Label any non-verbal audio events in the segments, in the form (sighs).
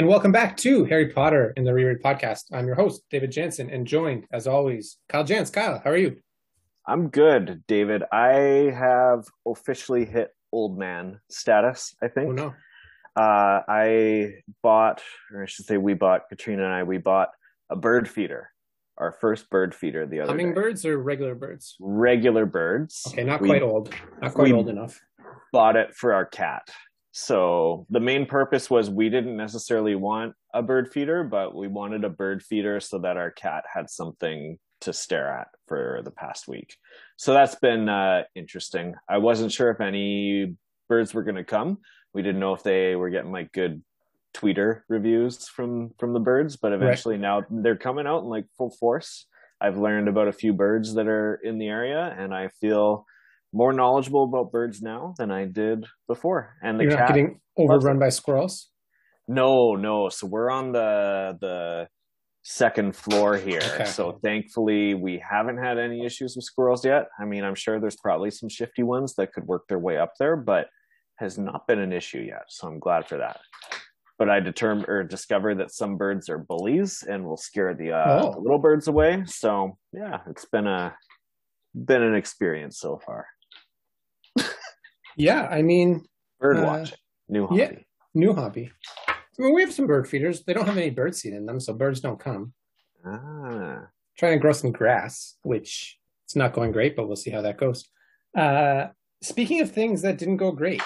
and welcome back to Harry Potter in the Reread podcast. I'm your host, David Jansen, and joined, as always, Kyle Jans. Kyle, how are you? I'm good, David. I have officially hit old man status, I think. Oh, no. Uh, I bought, or I should say, we bought, Katrina and I, we bought a bird feeder, our first bird feeder the other Hummingbirds day. or regular birds? Regular birds. Okay, not we, quite old. Not quite old enough. Bought it for our cat. So the main purpose was we didn't necessarily want a bird feeder, but we wanted a bird feeder so that our cat had something to stare at for the past week. So that's been uh, interesting. I wasn't sure if any birds were going to come. We didn't know if they were getting like good tweeter reviews from from the birds, but eventually right. now they're coming out in like full force. I've learned about a few birds that are in the area, and I feel more knowledgeable about birds now than I did before. And the You're cat not getting overrun by squirrels. No, no. So we're on the the second floor here. Okay. So thankfully we haven't had any issues with squirrels yet. I mean, I'm sure there's probably some shifty ones that could work their way up there, but has not been an issue yet. So I'm glad for that. But I determined or discovered that some birds are bullies and will scare the, uh, oh. the little birds away. So yeah, it's been a been an experience so far. Yeah, I mean, bird uh, watching, new hobby. Yeah, new hobby. I mean, we have some bird feeders. They don't have any bird seed in them, so birds don't come. Ah. Trying to grow some grass, which it's not going great, but we'll see how that goes. Uh, speaking of things that didn't go great,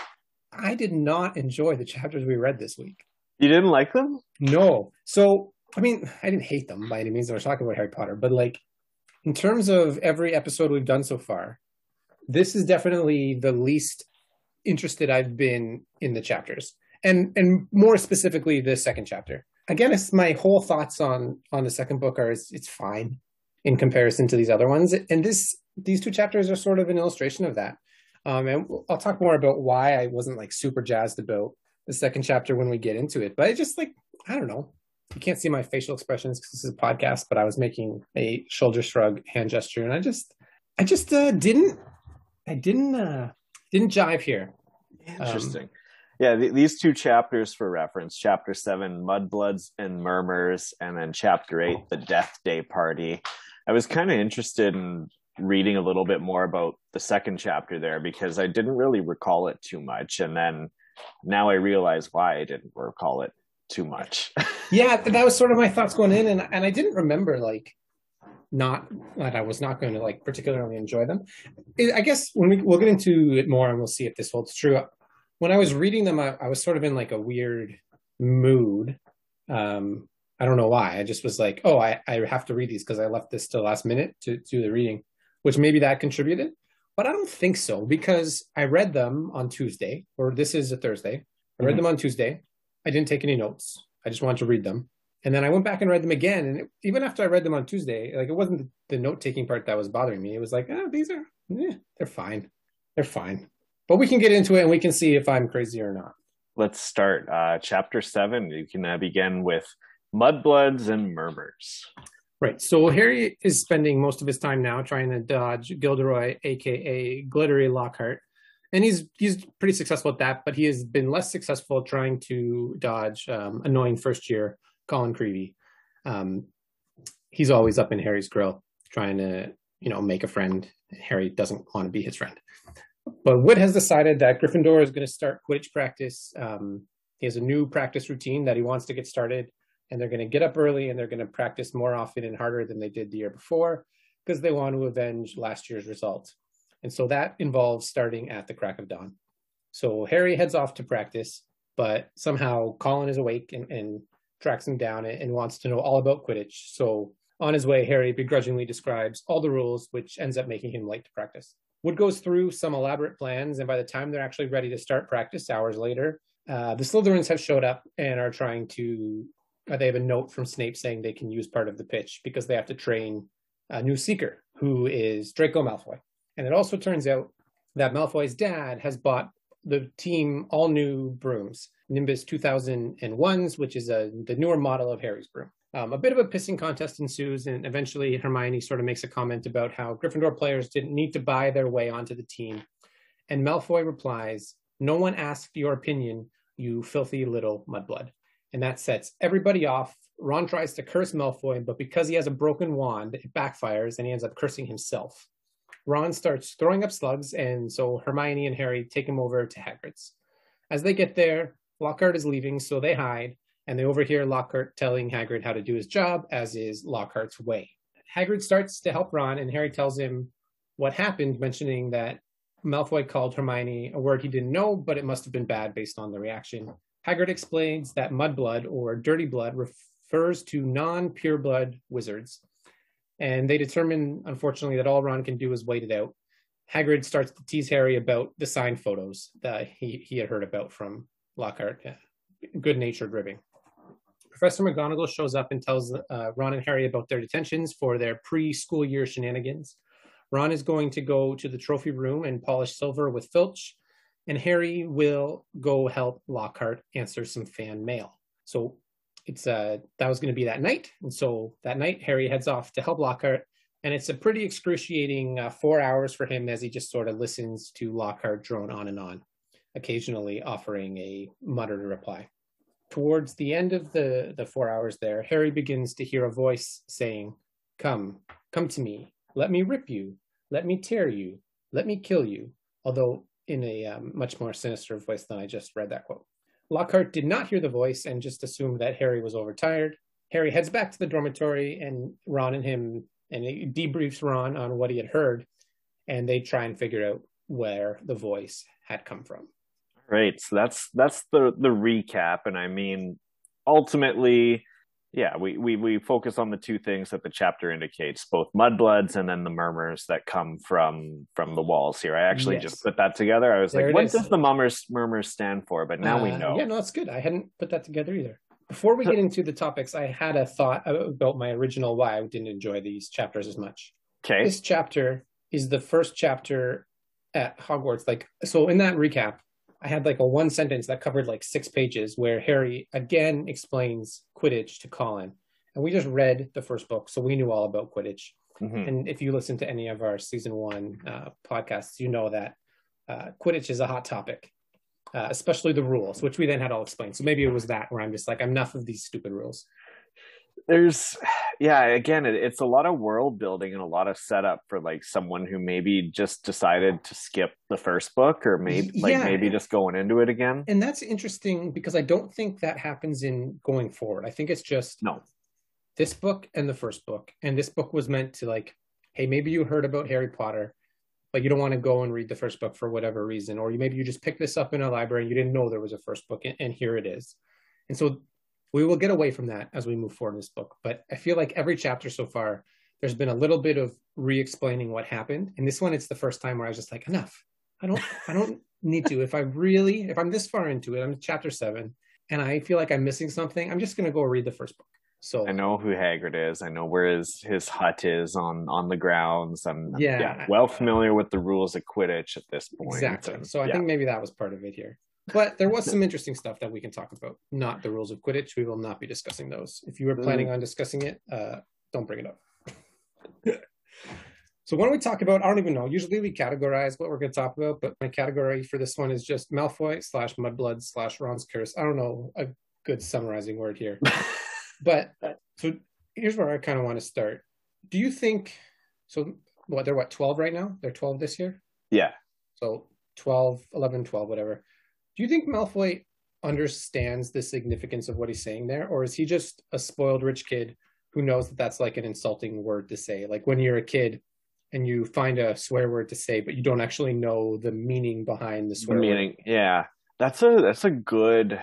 I did not enjoy the chapters we read this week. You didn't like them? No. So, I mean, I didn't hate them by any means. I was talking about Harry Potter, but like in terms of every episode we've done so far, this is definitely the least interested I've been in the chapters and and more specifically the second chapter. Again, it's my whole thoughts on on the second book are it's, it's fine in comparison to these other ones, and this these two chapters are sort of an illustration of that. Um, and I'll talk more about why I wasn't like super jazzed about the second chapter when we get into it. But I just like I don't know. You can't see my facial expressions because this is a podcast, but I was making a shoulder shrug, hand gesture, and I just I just uh, didn't I didn't uh, didn't jive here. Interesting. Um, yeah, th- these two chapters for reference chapter seven, Mudbloods and Murmurs, and then chapter eight, the Death Day Party. I was kind of interested in reading a little bit more about the second chapter there because I didn't really recall it too much. And then now I realize why I didn't recall it too much. (laughs) yeah, that was sort of my thoughts going in. And, and I didn't remember like not that I was not going to like particularly enjoy them. I guess when we, we'll get into it more and we'll see if this holds true when I was reading them, I, I was sort of in like a weird mood. Um, I don't know why. I just was like, oh, I, I have to read these because I left this to the last minute to do the reading, which maybe that contributed. But I don't think so because I read them on Tuesday, or this is a Thursday. I read mm-hmm. them on Tuesday. I didn't take any notes. I just wanted to read them. And then I went back and read them again. And it, even after I read them on Tuesday, like it wasn't the, note taking part that was bothering me. It was like, oh, these are, eh, they're fine. They're fine but we can get into it and we can see if I'm crazy or not. Let's start. Uh, chapter seven. You can uh, begin with mudbloods and murmurs. Right. So Harry is spending most of his time now trying to dodge Gilderoy, aka Glittery Lockhart, and he's he's pretty successful at that. But he has been less successful trying to dodge um, annoying first year Colin Creevey. Um, he's always up in Harry's grill trying to you know make a friend. Harry doesn't want to be his friend but Wood has decided that Gryffindor is going to start Quidditch practice. Um, he has a new practice routine that he wants to get started, and they're going to get up early and they're going to practice more often and harder than they did the year before because they want to avenge last year's results. And so that involves starting at the crack of dawn. So Harry heads off to practice, but somehow Colin is awake and, and tracks him down and, wants to know all about Quidditch. So on his way, Harry begrudgingly describes all the rules, which ends up making him late to practice. Wood goes through some elaborate plans, and by the time they're actually ready to start practice hours later, uh, the Slytherins have showed up and are trying to. Uh, they have a note from Snape saying they can use part of the pitch because they have to train a new seeker who is Draco Malfoy. And it also turns out that Malfoy's dad has bought the team all new brooms, Nimbus 2001s, which is a, the newer model of Harry's broom. Um, a bit of a pissing contest ensues, and eventually Hermione sort of makes a comment about how Gryffindor players didn't need to buy their way onto the team. And Malfoy replies, No one asked your opinion, you filthy little mudblood. and that sets everybody off. Ron tries to curse Malfoy, but because he has a broken wand, it backfires and he ends up cursing himself. Ron starts throwing up slugs, and so Hermione and Harry take him over to Hagrid's. As they get there, Lockhart is leaving, so they hide, and they overhear Lockhart telling Hagrid how to do his job, as is Lockhart's way. Hagrid starts to help Ron, and Harry tells him what happened, mentioning that Malfoy called Hermione a word he didn't know, but it must have been bad based on the reaction. Hagrid explains that mudblood or dirty blood refers to non-pure blood wizards, and they determine, unfortunately, that all Ron can do is wait it out. Hagrid starts to tease Harry about the signed photos that he, he had heard about from Lockhart. Good-natured ribbing. Professor McGonagall shows up and tells uh, Ron and Harry about their detentions for their pre-school year shenanigans. Ron is going to go to the trophy room and polish silver with Filch, and Harry will go help Lockhart answer some fan mail. So it's uh that was going to be that night, and so that night Harry heads off to help Lockhart, and it's a pretty excruciating uh, four hours for him as he just sort of listens to Lockhart drone on and on, occasionally offering a muttered reply. Towards the end of the the four hours there, Harry begins to hear a voice saying, "Come, come to me. Let me rip you. Let me tear you. Let me kill you." Although in a um, much more sinister voice than I just read that quote. Lockhart did not hear the voice and just assumed that Harry was overtired. Harry heads back to the dormitory, and Ron and him and he debriefs Ron on what he had heard, and they try and figure out where the voice had come from. Right. So that's that's the the recap, and I mean, ultimately, yeah, we, we we focus on the two things that the chapter indicates, both mudbloods and then the murmurs that come from from the walls here. I actually yes. just put that together. I was there like, what is. does the murmurs murmurs stand for? But now uh, we know. Yeah, no, that's good. I hadn't put that together either. Before we get into the topics, I had a thought about my original why I didn't enjoy these chapters as much. Okay. This chapter is the first chapter at Hogwarts. Like so in that recap, I had like a one sentence that covered like six pages where Harry again explains Quidditch to Colin. And we just read the first book, so we knew all about Quidditch. Mm-hmm. And if you listen to any of our season one uh, podcasts, you know that uh, Quidditch is a hot topic, uh, especially the rules, which we then had all explained. So maybe it was that where I'm just like, I'm enough of these stupid rules there's (sighs) yeah again it, it's a lot of world building and a lot of setup for like someone who maybe just decided to skip the first book or maybe like yeah. maybe just going into it again. And that's interesting because i don't think that happens in going forward. I think it's just no. this book and the first book. And this book was meant to like hey maybe you heard about harry potter but you don't want to go and read the first book for whatever reason. Or you maybe you just picked this up in a library and you didn't know there was a first book and, and here it is. And so we will get away from that as we move forward in this book. But I feel like every chapter so far, there's been a little bit of re-explaining what happened. And this one, it's the first time where I was just like, enough. I don't, I don't (laughs) need to. If I really, if I'm this far into it, I'm in chapter seven, and I feel like I'm missing something, I'm just gonna go read the first book. So I know who Hagrid is. I know where his his hut is on on the grounds. I'm yeah, yeah well familiar with the rules of Quidditch at this point. Exactly. And, so I yeah. think maybe that was part of it here. But there was (laughs) some interesting stuff that we can talk about. Not the rules of Quidditch. We will not be discussing those. If you were planning on discussing it, uh, don't bring it up. (laughs) so when we talk about, I don't even know. Usually we categorize what we're going to talk about, but my category for this one is just Malfoy slash Mudblood slash Ron's Curse. I don't know a good summarizing word here, (laughs) but so here's where I kind of want to start. Do you think so? What they're what 12 right now? They're 12 this year. Yeah. So 12, 11, 12, whatever do you think Malfoy understands the significance of what he's saying there, or is he just a spoiled rich kid who knows that that's like an insulting word to say? Like when you're a kid and you find a swear word to say, but you don't actually know the meaning behind the swear the meaning. Word. Yeah, that's a that's a good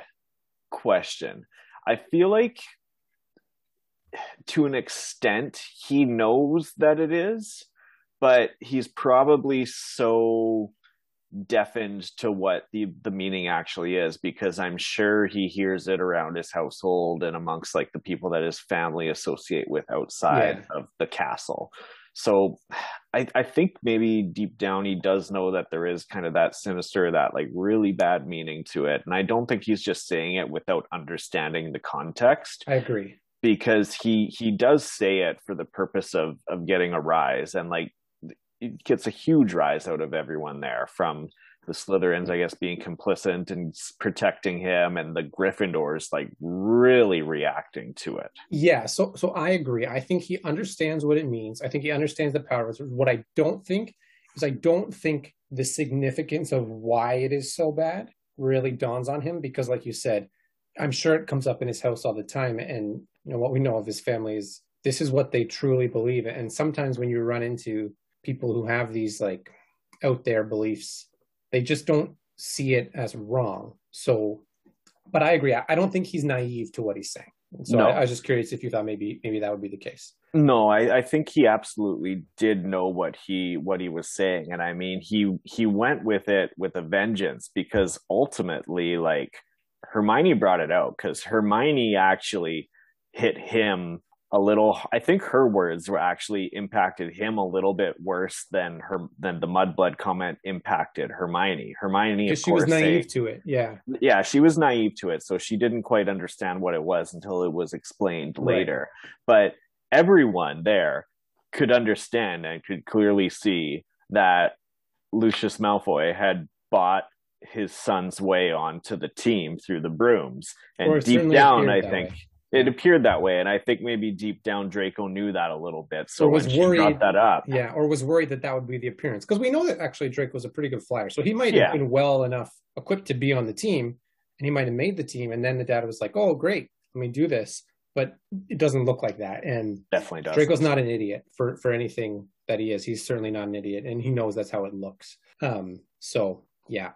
question. I feel like to an extent he knows that it is, but he's probably so deafened to what the the meaning actually is because i'm sure he hears it around his household and amongst like the people that his family associate with outside yeah. of the castle. So (sighs) I, I think maybe deep down he does know that there is kind of that sinister that like really bad meaning to it. And i don't think he's just saying it without understanding the context. I agree. Because he he does say it for the purpose of of getting a rise. And like gets a huge rise out of everyone there from the Slytherins, I guess, being complicit and protecting him, and the Gryffindors like really reacting to it. Yeah, so so I agree. I think he understands what it means. I think he understands the power of it. What I don't think is I don't think the significance of why it is so bad really dawns on him because, like you said, I'm sure it comes up in his house all the time. And you know what we know of his family is this is what they truly believe. And sometimes when you run into people who have these like out there beliefs they just don't see it as wrong. So, but I agree. I, don't think he's naive to what he's saying. So no. I, I, was just curious if you thought maybe maybe that would be the case. No, I, I think he absolutely did know what he what he was saying, and I mean he he went with it with a vengeance because ultimately, like Hermione brought it out because Hermione actually hit him a little i think her words were actually impacted him a little bit worse than her than the mudblood comment impacted hermione. Hermione she was naive to it yeah. Yeah she was naive to it so she didn't quite understand what it was until it was explained right. later. But everyone there could understand and could clearly see that lucius malfoy had bought his son's way onto the team through the brooms. And deep down i think way it appeared that way, and I think maybe deep down Draco knew that a little bit. So or was worried brought that up, yeah, or was worried that that would be the appearance because we know that actually Draco was a pretty good flyer, so he might yeah. have been well enough equipped to be on the team, and he might have made the team. And then the dad was like, "Oh, great, let me do this," but it doesn't look like that. And definitely does. Draco's not an idiot for for anything that he is. He's certainly not an idiot, and he knows that's how it looks. Um, so yeah,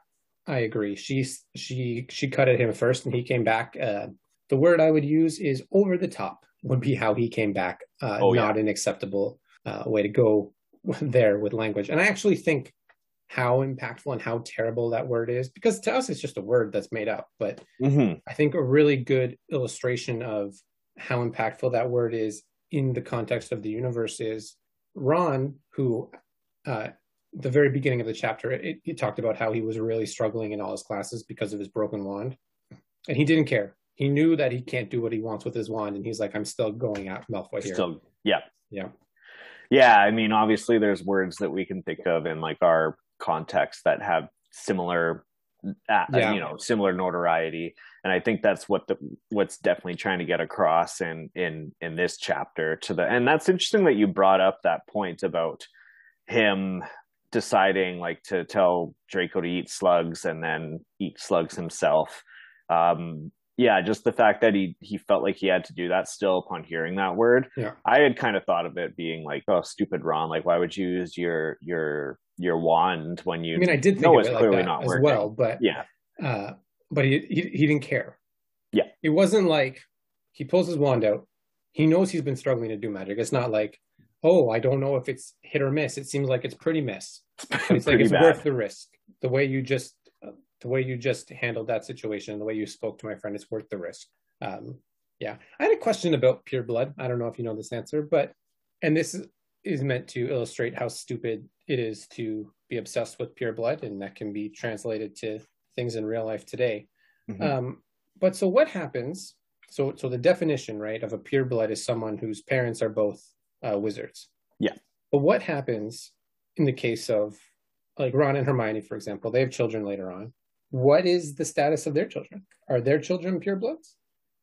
I agree. She she she cut at him first, and he came back. Uh, the word I would use is over the top would be how he came back. Uh, oh, not yeah. an acceptable uh, way to go (laughs) there with language. And I actually think how impactful and how terrible that word is because to us it's just a word that's made up. But mm-hmm. I think a really good illustration of how impactful that word is in the context of the universe is Ron, who uh, the very beginning of the chapter, it, it, talked about how he was really struggling in all his classes because of his broken wand, and he didn't care he knew that he can't do what he wants with his wand, and he's like, I'm still going at Malfoy here. Still, yeah, yeah, yeah. I mean, obviously, there's words that we can think of in like our context that have similar, uh, yeah. you know, similar notoriety, and I think that's what the what's definitely trying to get across in in in this chapter to the. And that's interesting that you brought up that point about him deciding like to tell Draco to eat slugs and then eat slugs himself. Um, yeah, just the fact that he he felt like he had to do that still upon hearing that word. Yeah. I had kind of thought of it being like, oh, stupid Ron, like why would you use your your your wand when you I mean I did think of it like that as working. well, but yeah. Uh but he, he he didn't care. Yeah. It wasn't like he pulls his wand out. He knows he's been struggling to do magic. It's not like, oh, I don't know if it's hit or miss. It seems like it's pretty miss. It's (laughs) like it's bad. worth the risk. The way you just the way you just handled that situation, the way you spoke to my friend, it's worth the risk. Um, yeah, I had a question about pure blood. I don't know if you know this answer, but and this is, meant to illustrate how stupid it is to be obsessed with pure blood, and that can be translated to things in real life today. Mm-hmm. Um, but so what happens? So so the definition, right, of a pure blood is someone whose parents are both uh, wizards. Yeah. But what happens in the case of like Ron and Hermione, for example? They have children later on what is the status of their children? Are their children purebloods?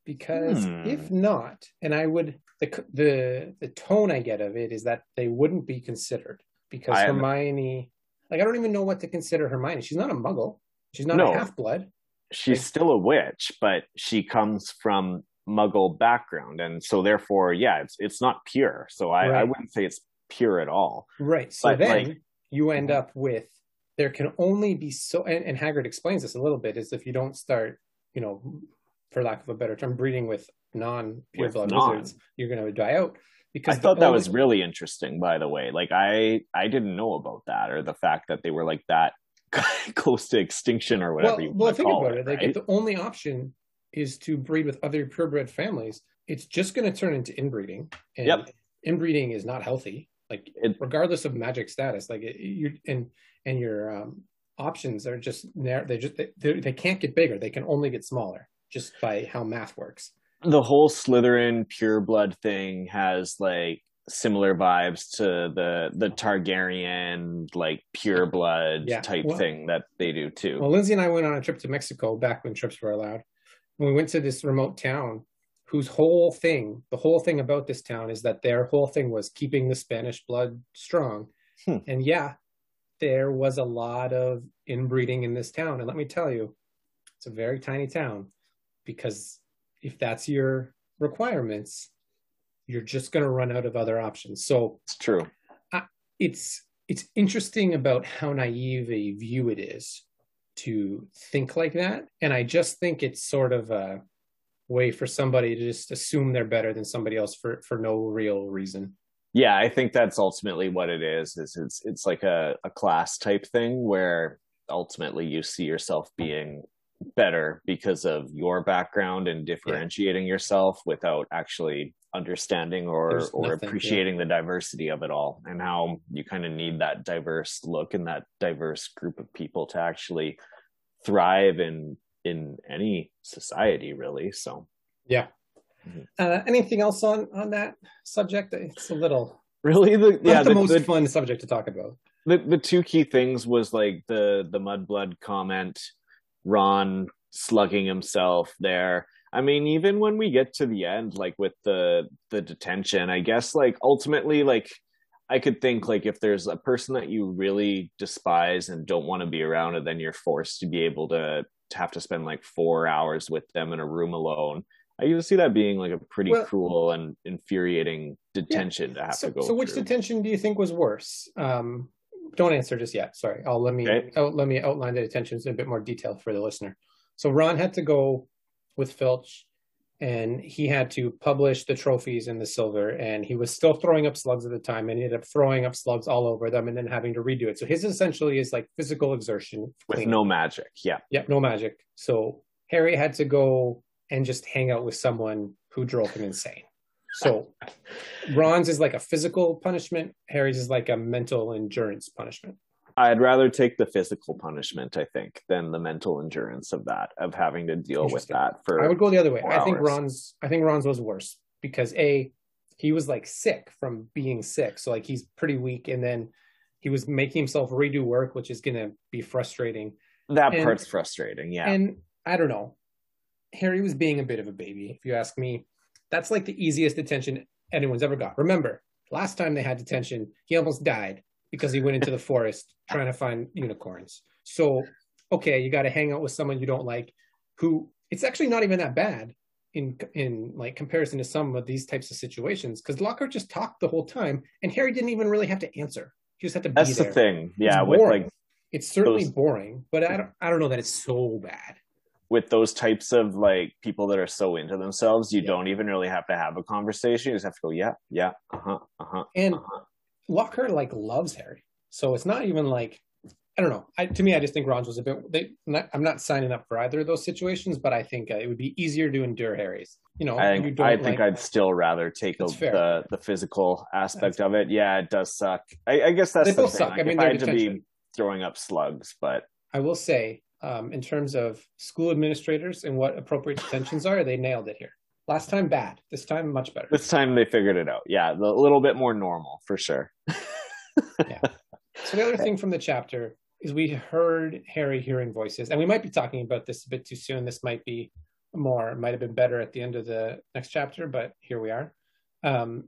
Because hmm. if not, and I would the the the tone I get of it is that they wouldn't be considered because I Hermione, like I don't even know what to consider Hermione. She's not a Muggle. She's not no, a half blood. She's like, still a witch, but she comes from Muggle background, and so therefore, yeah, it's it's not pure. So I, right. I wouldn't say it's pure at all. Right. So but then like, you end mm-hmm. up with there can only be so and, and Hagrid explains this a little bit is if you don't start, you know, for lack of a better term, breeding with non pure blood wizards, you're going to die out. Because I thought that was really interesting, by the way. Like I, I didn't know about that, or the fact that they were like that (laughs) close to extinction, or whatever. Well, you well think about it. Like right? if the only option is to breed with other purebred families, it's just going to turn into inbreeding, and yep. inbreeding is not healthy. Like it, regardless of magic status, like it, you and and your um, options are just they just they, they can't get bigger they can only get smaller just by how math works the whole slytherin pure blood thing has like similar vibes to the the Targaryen like pure blood Yeah, type well- thing that they do too. Well, Lindsay and I went on a trip to Mexico back when trips were allowed. And we went to this remote town whose whole thing, the whole thing about this town is that their whole thing was keeping the Spanish blood strong. Hmm. And yeah, there was a lot of inbreeding in this town. And let me tell you, it's a very tiny town because if that's your requirements, you're just going to run out of other options. So it's true. it's it's interesting about how naive a view it is to think like that and i just think it's sort of a way for somebody to just assume they're better than somebody else for for no real reason Yeah, I think that's ultimately what it is. Is it's it's like a, a class type thing where ultimately you see yourself being better because of your background and differentiating yourself without actually understanding or or appreciating the diversity of it all and how you kind of need that diverse look and that diverse group of people to actually thrive in in any society really so yeah. Uh, anything else on on that subject? It's a little really? The not yeah the, the, most the, fun subject to talk about. The the two key things was like the the mudblood comment ron slugging himself there. I mean even when we get to the end like with the the detention i guess like ultimately like i could think like if there's a person that you really despise and don't want to be around and then you're forced to be able to, to have to spend like four hours with them in a room alone i can see that being like a pretty Well- cruel and infuriating detention to have so, to go so which detention do you think was worse? Um don't answer just yet sorry. I'll let me Okay. out, let me outline the detentions in a bit more detail for the listener. So ron had to go with filch and he had to publish the trophies and the silver and he was still throwing up slugs at the time and he ended up throwing up slugs all over them and then having to redo it. So his essentially is like physical exertion with cleaning. no magic yeah. Yep, no magic. So Harry had to go and just hang out with someone who drove him insane. So Ron's is like a physical punishment. Harry's is like a mental endurance punishment. I'd rather take the physical punishment, I think, than the mental endurance of that, of having to deal with that for I would go the other way. I think hours. Ron's I think Ron's was worse because A, he was like sick from being sick. So like he's pretty weak and then he was making himself redo work, which is gonna be frustrating. that and- part's frustrating. Yeah. And I don't know. Harry was being a bit of a baby, if you ask me. That's like the easiest detention anyone's ever got. Remember, last time they had detention, he almost died because he went into the (laughs) forest trying to find unicorns. So, okay, you got to hang out with someone you don't like who it's actually not even that bad in in like comparison to some of these types of situations because Lockhart just talked the whole time and Harry didn't even really have to answer. He just had to be That's the thing. Yeah, It's with boring. like It's certainly those- boring, but I don't I don't know that it's so bad. With those types of like people that are so into themselves, you Yeah. don't even really have to have a conversation. You just have to go, yeah, yeah, uh huh, uh huh. And Uh-huh. Lockhart like loves Harry, so it's not even like I don't know. I, to me, I just think Ron's was a bit. They, not, I'm not signing up for either of those situations, but I think uh, it would be easier to endure Harry's. You know, I think I think like- I'd still rather take a, the the physical aspect of it. Yeah, it does suck. I, I guess that's They the both thing. suck. Like, I mean, if they're I had to be throwing up slugs, but I will say, um, in terms of school administrators and what appropriate detentions are, they nailed it here. Last time bad, this time much better. this time they figured it out. Yeah, a little bit more normal for sure. (laughs) So the other thing from the chapter is we heard Harry hearing voices, and we might be talking about this a bit too soon. This might be more, might have been better at the end of the next chapter, but here we are. Um,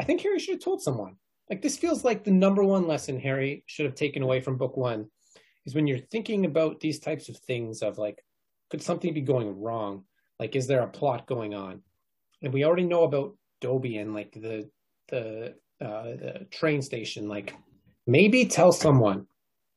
I think Harry should have told someone. Like this feels like the number one lesson Harry should have taken away from book one is when you're thinking about these types of things of like, could something be going wrong? Like, is there a plot going on? And we already know about Dobby and like the the uh, the train station. Like, maybe tell someone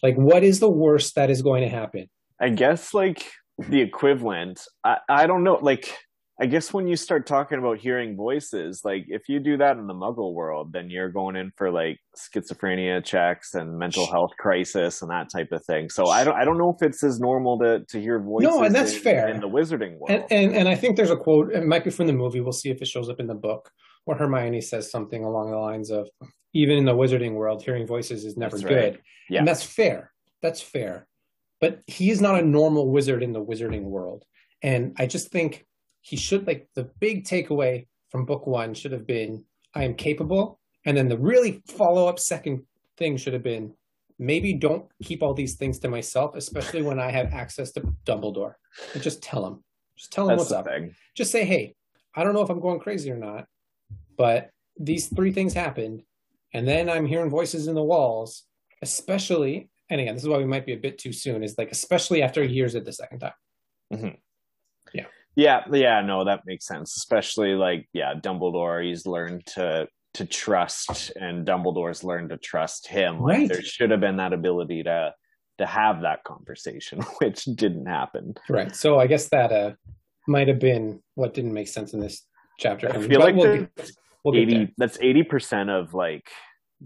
like what is the worst that is going to happen I guess like the equivalent. I, I don't know. Like I guess when you start talking about hearing voices, like if you do that in the Muggle world, then you're going in for like schizophrenia checks and mental health crisis and that type of thing. So I don't I don't know if it's as normal to to hear voices. No, and that's in, fair. in the Wizarding world. and, and and i think there's a quote it might be from the movie we'll see if it shows up in the book where hermione says something along the lines of even in the wizarding world hearing voices is never That's good right. Yeah. and that's fair that's fair but he is not a normal wizard in the wizarding world and i just think he should like the big takeaway from book one should have been i am capable And then the really follow up second thing should have been maybe don't keep all these things to myself, especially when I have access to Dumbledore. And just tell him. Just tell him That's what's up. thing. Just say, hey, I don't know if I'm going crazy or not, but these three things happened. And then I'm hearing voices in the walls, especially, and again, this is why we might be a bit too soon, is like, especially after he hears it the second time. Mm-hmm. Yeah, yeah, no, that makes sense. Especially like, yeah, Dumbledore, he's learned to to trust, and Dumbledore's learned to trust him. Like, Right. there should have been that ability to to have that conversation, (laughs) which didn't happen. Right. So I guess that uh might have been what didn't make sense in this chapter. I feel But like we'll get, we'll eighty. That's eighty percent of like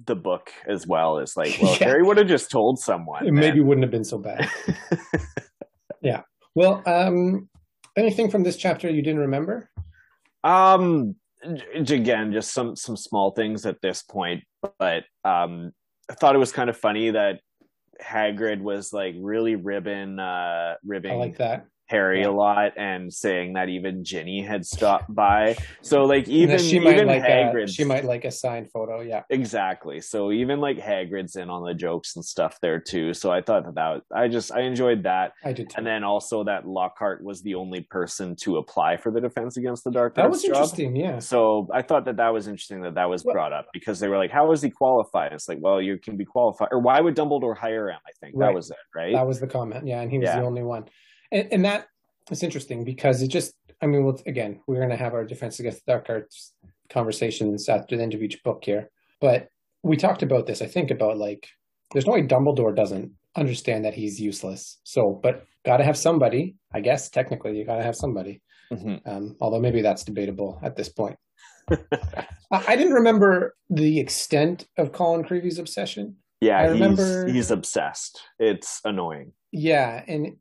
the book as well. Is like, (laughs) well, Yeah. Harry would have just told someone. It maybe wouldn't have been so bad. (laughs) yeah. Well, um, anything from this chapter you didn't remember? Um, again, just some some small things at this point, but um, I thought it was kind of funny that Hagrid was like really ribbon uh ribbing I like that. Harry Yeah. a lot and saying that even Ginny had stopped by. So like even she might even like a, she might like a signed photo. Yeah. exactly. So even like Hagrid's in on the jokes and stuff there too. So I thought that, that I just I enjoyed that. I did too. And then also that Lockhart was the only person to apply for the Defense Against the Dark that Arts was job. interesting. Yeah. So I thought that that was interesting that that was Well- brought up because they were like, "How is he qualified?" It's like, well, you can be qualified, or why would Dumbledore hire him? I think Right. that was it, right? That was the comment. Yeah, and he was Yeah. the only one. And, and that is interesting because it just, I mean, well, again, we're going to have our Defense Against the Dark Arts conversations after the end of each book here. But we talked about this, I think, about like, there's no way Dumbledore doesn't understand that he's useless. So, but got to have somebody, I guess, technically, you got to have somebody. Mhm. Um, although maybe that's debatable at this point. (laughs) I, I didn't remember the extent of Colin Creevey's obsession. yeah, I he's, remember- he's obsessed. It's annoying. Yeah, and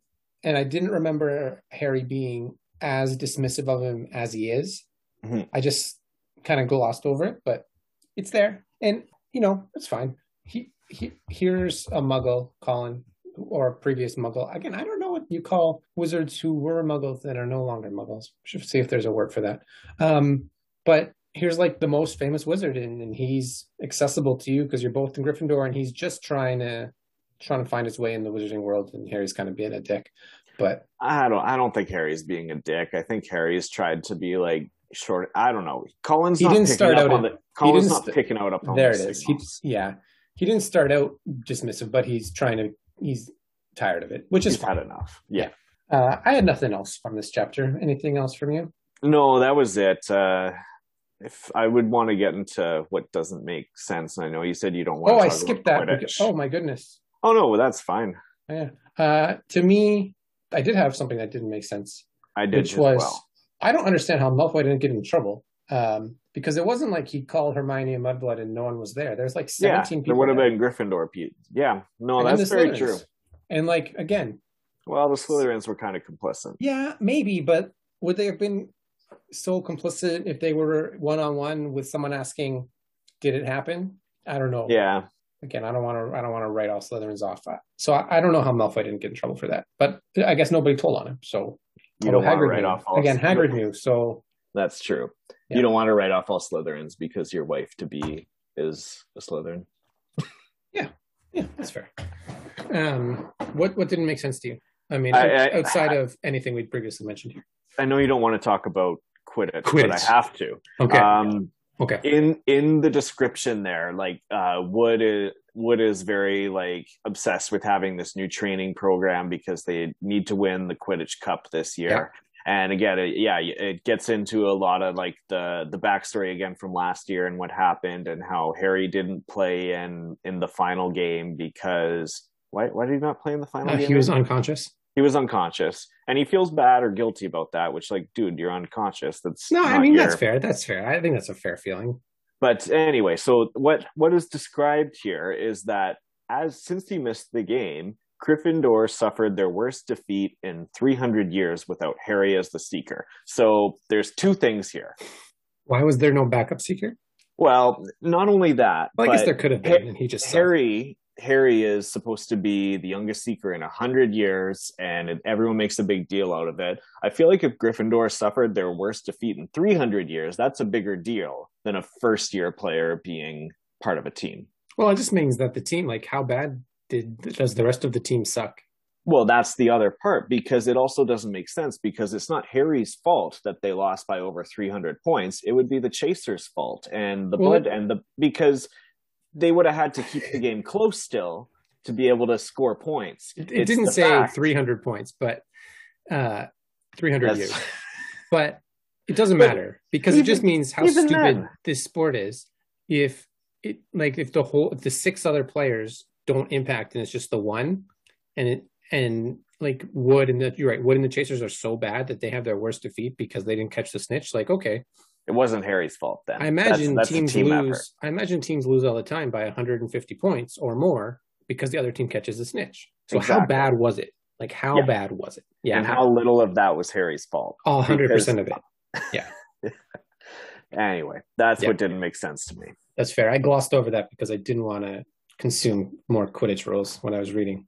and I didn't remember Harry being as dismissive of him as he is. Mhm. I just kind of glossed over it, but it's there, and you know it's fine. He, he here's a Muggle, Colin, or a previous Muggle. Again, I don't know what you call wizards who were Muggles that are no longer Muggles. Should see if there's a word for that. Um, but here's like the most famous wizard, and, and he's accessible to you because you're both in Gryffindor, and he's just trying to trying to find his way in the wizarding world, and Harry's kind of being a dick. But I don't. I don't think Harry's being a dick. I think Harry's tried to be like short. I don't know. Colin's He not didn't picking start up out on in- the. Colin's didn't not st- picking out up on there the it is. He, yeah, he didn't start out dismissive, but he's trying to. He's tired of it, which is fine. enough. Yeah. Uh, I had nothing else from this chapter. Anything else from you? No, that was it. Uh, if I would want to get into what doesn't make sense, and I know you said you don't want. Oh, to I skipped that. Because, oh my goodness. Oh no, well that's fine. Yeah. Uh, to me, I did have something that didn't make sense, I did which as was well. I don't understand how Malfoy didn't get in trouble. Um, because it wasn't like he called Hermione a mudblood and no one was there. There's like Yeah, 17 there people. would have been Gryffindor. Pe- yeah, no, And that's very Slytherins. true. And like again, Well, the Slytherins were kind of complicit. Yeah, maybe, but would they have been so complicit if they were one on one with someone asking, "Did it happen?" I don't know. Yeah, Again, I don't want to. I don't want to write all Slytherins off. So I, I don't know how Malfoy didn't get in trouble for that. But I guess nobody told on him. So you don't although want to Hagrid write knew. off all again. Hagrid knew. So That's true. Yeah. You don't want to write off all Slytherins because your wife to be is a Slytherin. yeah, yeah, that's fair. Um, what what didn't make sense to you? I mean, I- I- outside of anything we'd previously mentioned here. I know you don't want to talk about Quidditch, but I have to. Okay. Um, okay. in in the description there, like uh, Wood is Wood is very like obsessed with having this new training program because they need to win the Quidditch Cup this year. And again, it, yeah, it gets into a lot of like the the backstory again from last year and what happened and how Harry didn't play in in the final game because why why did he not play in the final Uh, game? he was unconscious. He was unconscious and he feels bad or guilty about that. Which like, dude, you're unconscious. That's No, I mean your- that's fair. That's fair. I think that's a fair feeling. but anyway, so what what is described here is that as since he missed the game, Gryffindor suffered their worst defeat in 300 years without Harry as the seeker. So there's two things here. Why was there no backup seeker? Well, not only that, Well, I guess there could have been, and he just. Harry Harry is supposed to be the youngest seeker in a hundred years, and everyone makes a big deal out of it. I feel like if Gryffindor suffered their worst defeat in 300 years, that's a bigger deal than a first year player being part of a team. Well, it just means that the team, like, how bad did does the rest of the team suck? Well, that's the other part because it also doesn't make sense because it's not Harry's fault that they lost by over 300 points. It would be the Chasers' fault and the well, blood and the because they would have had to keep the game close still to be able to score points. It, it didn't say fact. 300 points, but uh, 300 That's... years. (laughs) But it doesn't matter because even, it just means how stupid then. this sport is. If it like if the whole if the six other players don't impact and it's just the one, and it and like Wood and the you're right, Wood and the Chasers are so bad that they have their worst defeat because they didn't catch the snitch. Like okay, it wasn't Harry's fault then. I imagine that's, that's teams team lose. Effort. I imagine teams lose all the time by 150 points or more because the other team catches a snitch. So exactly. how bad was it? Like how yeah. bad was it? Yeah, and how little of that was Harry's fault? Oh, 100 percent of it. Yeah. (laughs) anyway, that's yeah. what didn't make sense to me. That's fair. I glossed over that because I didn't want to consume more Quidditch rules when I was reading.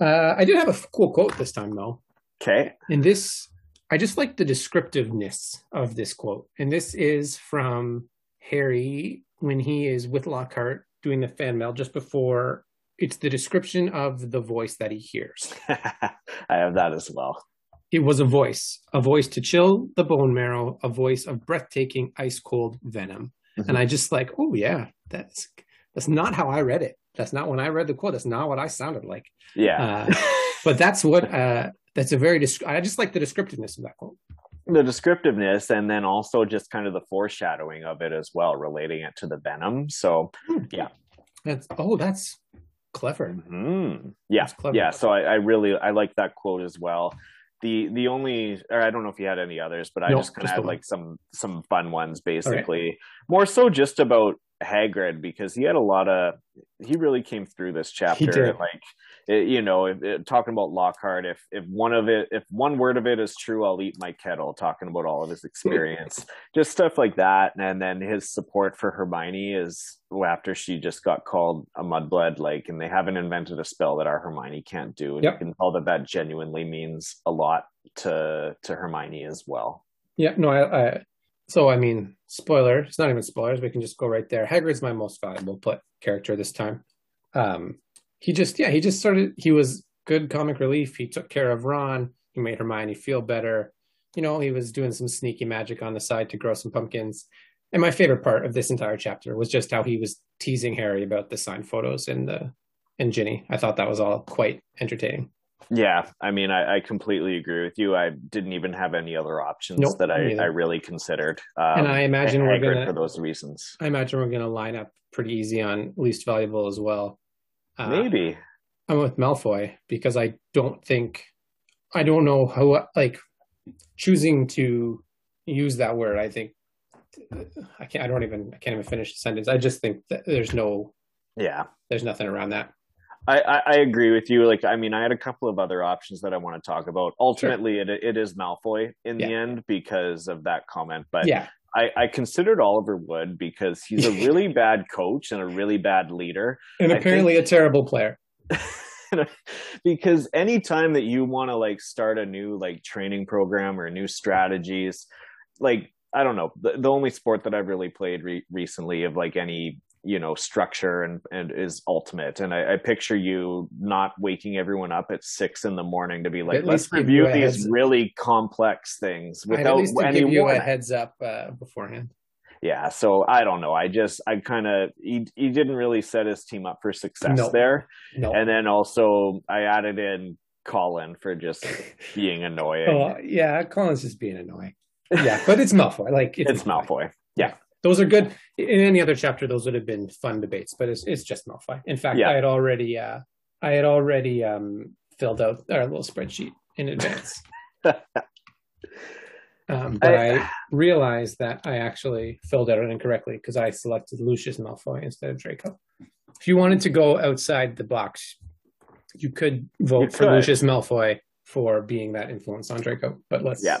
Uh, I did have a cool quote this time, though. Okay. And this I just like the descriptiveness of this quote. And this is from Harry when he is with Lockhart doing the fan mail just before it's the description of the voice that he hears. (laughs) I have that as well. It was a voice, a voice to chill the bone marrow, a voice of breathtaking ice cold venom. Mm-hmm. And I just like, oh yeah, that's that's not how I read it. That's not when I read the quote. That's not what I sounded like. Yeah. Uh, but that's what uh, that's a very i just like the descriptiveness of that quote. The descriptiveness and then also just kind of the foreshadowing of it as well relating it to the venom. So hmm. yeah. That's oh that's clever. Mm-hmm. yeah. That's clever. yeah. So I, I, really i like that quote as well. The the only or i don't know if you had any others but i no, just kind of had like some some fun ones basically right. more so just about hagrid because he had a lot of he really came through this chapter like it, you know, if, it, talking about Lockhart, if if one of it, if one word of it is true, I'll eat my kettle. Talking about all of his experience, (laughs) just stuff like that, and then his support for Hermione is after she just got called a mudblood, like, and they haven't invented a spell that our Hermione can't do, and yep. you can tell that that genuinely means a lot to to Hermione as well. Yeah, no, I, I so I mean, spoiler. It's not even spoilers. We can just go right there. Hagrid's my most valuable put character this time. Um, he just yeah he just started he was good comic relief. He took care of ron. He made hermione feel better. You know he was doing some sneaky magic on the side to grow some pumpkins. And my favorite part of this entire chapter was just how he was teasing harry about the signed photos and the and ginny. I thought that was all quite entertaining. Yeah i mean i, I completely agree with you. I didn't even have any other options nope, that I, I really considered. Um, and i imagine we're gonna for those reasons. I imagine we're gonna line up pretty easy on least valuable as well uh, Maybe I'm with Malfoy because I don't think I don't know how like choosing to use that word. I think I can't. I don't even. I can't even finish the sentence. I just think that there's no. Yeah. There's nothing around that. I, I, I agree with you. Like, I mean, I had a couple of other options that I want to talk about. Ultimately, sure. it it is Malfoy in yeah. the end because of that comment. But yeah, I, I considered Oliver Wood because he's a really (laughs) bad coach and a really bad leader, and apparently think, a terrible player. (laughs) because anytime that you want to like start a new like training program or new strategies, like I don't know, the, the only sport that I've really played re- recently of like any you know structure and and is ultimate. And I, I, picture you not waking everyone up at six in the morning to be like let's review these really complex things without any give you a heads up uh, beforehand. Yeah so i don't know. I just i kind of he, he didn't really set his team up for success there. No. and then also i added in colin for just being annoying. (laughs) Oh, yeah colin's just being annoying. Yeah but it's malfoy. Like it's, it's malfoy. malfoy yeah those are good. In any other chapter, those would have been fun debates, but it's it's just Malfoy. In fact, yeah. I had already uh, I had already um, filled out our little spreadsheet in advance. (laughs) um, but I, I, realized that I actually filled out it incorrectly because I selected Lucius Malfoy instead of Draco. If you wanted to go outside the box, you could vote you for could. Lucius Malfoy for being that influence on Draco. But let's yeah.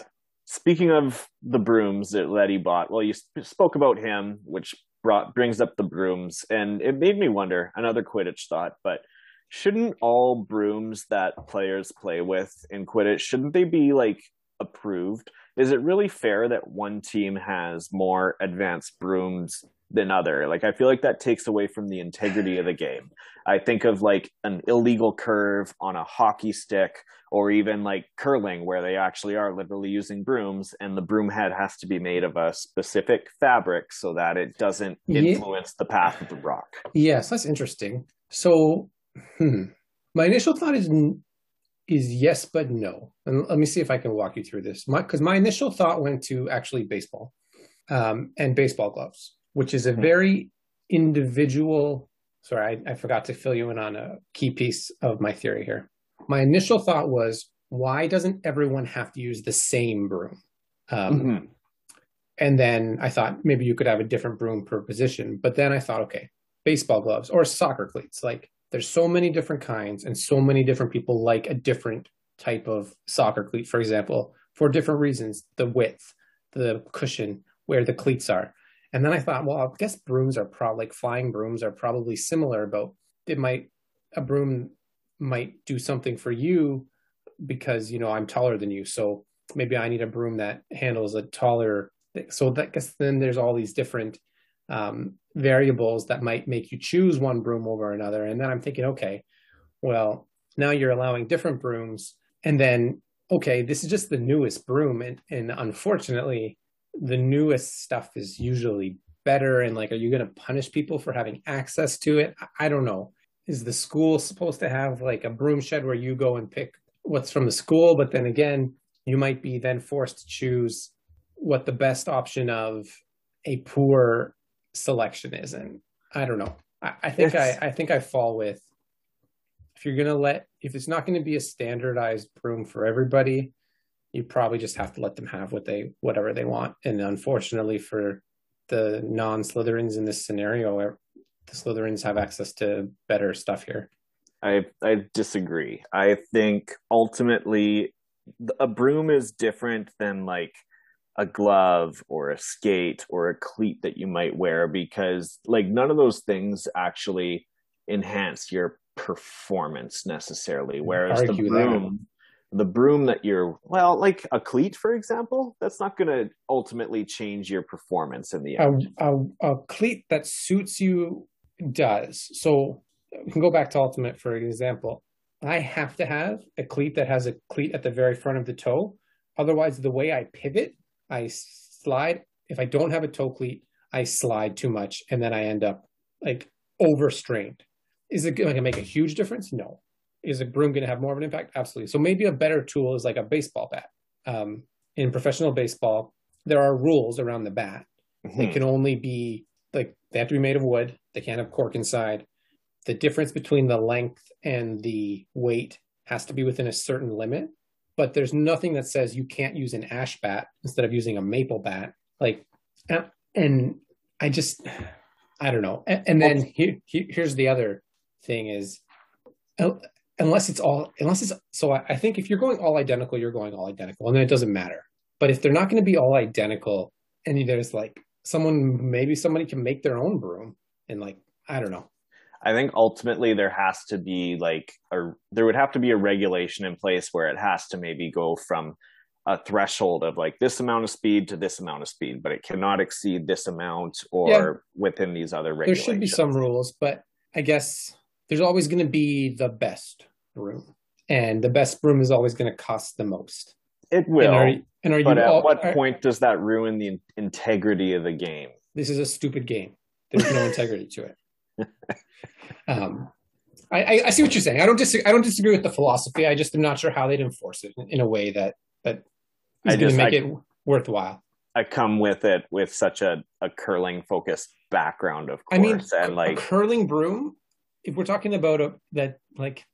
Speaking of the brooms that Letty bought, well, you sp- spoke about him, which brought brings up the brooms, and it made me wonder another Quidditch thought, but shouldn't all brooms that players play with in Quidditch shouldn't they be like approved? Is it really fair that one team has more advanced brooms than other? Like I feel like that takes away from the integrity of the game. I think of like an illegal curve on a hockey stick or even like curling where they actually are literally using brooms and the broom head has to be made of a specific fabric so that it doesn't influence yeah. the path of the rock. Yes, that's interesting. So hmm, my initial thought is is yes but no. And let me see if I can walk you through this. Because my, my, initial thought went to actually baseball um, and baseball gloves, which is a hmm. very individual. Sorry, I, I forgot to fill you in on a key piece of my theory here my initial thought was, why doesn't everyone have to use the same broom? Um, mm-hmm. And then I thought maybe you could have a different broom per position. But then I thought, okay, baseball gloves or soccer cleats. Like there's so many different kinds and so many different people like a different type of soccer cleat, for example, for different reasons the width, the cushion, where the cleats are. And then I thought, well, I guess brooms are probably like flying brooms are probably similar, but it might a broom might do something for you because you know I'm taller than you. So maybe I need a broom that handles a taller. Thing. So that guess then there's all these different um, variables that might make you choose one broom over another. And then I'm thinking, okay, well now you're allowing different brooms, and then okay, this is just the newest broom, and and unfortunately, the newest stuff is usually better. And like, are you going to punish people for having access to it? I don't know is the school supposed to have like a broom shed where you go and pick what's from the school but then again you might be then forced to choose what the best option of a poor selection is and i don't know i, I think I, I think i fall with if you're going to let if it's not going to be a standardized broom for everybody you probably just have to let them have what they whatever they want and unfortunately for the non slytherins in this scenario er, the Slytherins have access to better stuff here. I I disagree. I think ultimately a broom is different than like a glove or a skate or a cleat that you might wear because like none of those things actually enhance your performance necessarily whereas the broom the broom that you're well like a cleat for example that's not going to ultimately change your performance in the end a, a, a cleat that suits you does. So we can go back to Ultimate for example. I have to have a cleat that has a cleat at the very front of the toe. Otherwise, the way I pivot, I slide. If I don't have a toe cleat, I slide too much and then I end up like overstrained. Is it going to make a huge difference? No. Is a broom going to have more of an impact? Absolutely. So maybe a better tool is like a baseball bat. Um, in professional baseball, there are rules around the bat. Mm-hmm. They can only be like they have to be made of wood. They can't have cork inside. The difference between the length and the weight has to be within a certain limit. But there's nothing that says you can't use an ash bat instead of using a maple bat. Like, and I just, I don't know. And, and then here, here's the other thing is, unless it's all, unless it's, so I, I think if you're going all identical, you're going all identical, and then it doesn't matter. But if they're not going to be all identical, and there's like someone maybe somebody can make their own broom and like I don't know. I think ultimately there has to be like a there would have to be a regulation in place where it has to maybe go from a threshold of like this amount of speed to this amount of speed, but it cannot exceed this amount or yeah. within these other regulations. There should be some rules, but I guess there's always going to be the best broom, and the best broom is always going to cost the most. It will. And are, and are but at all, what are, point does that ruin the integrity of the game? This is a stupid game. There's no integrity to it. (laughs) Um, I, I, I, see what you're saying. I don't disagree. I don't disagree with the philosophy. I just am not sure how they'd enforce it in, in a way that that is going to make I, it worthwhile. I come with it with such a, a curling focused background, of course. I mean, and like curling broom. If we're talking about a, that, like,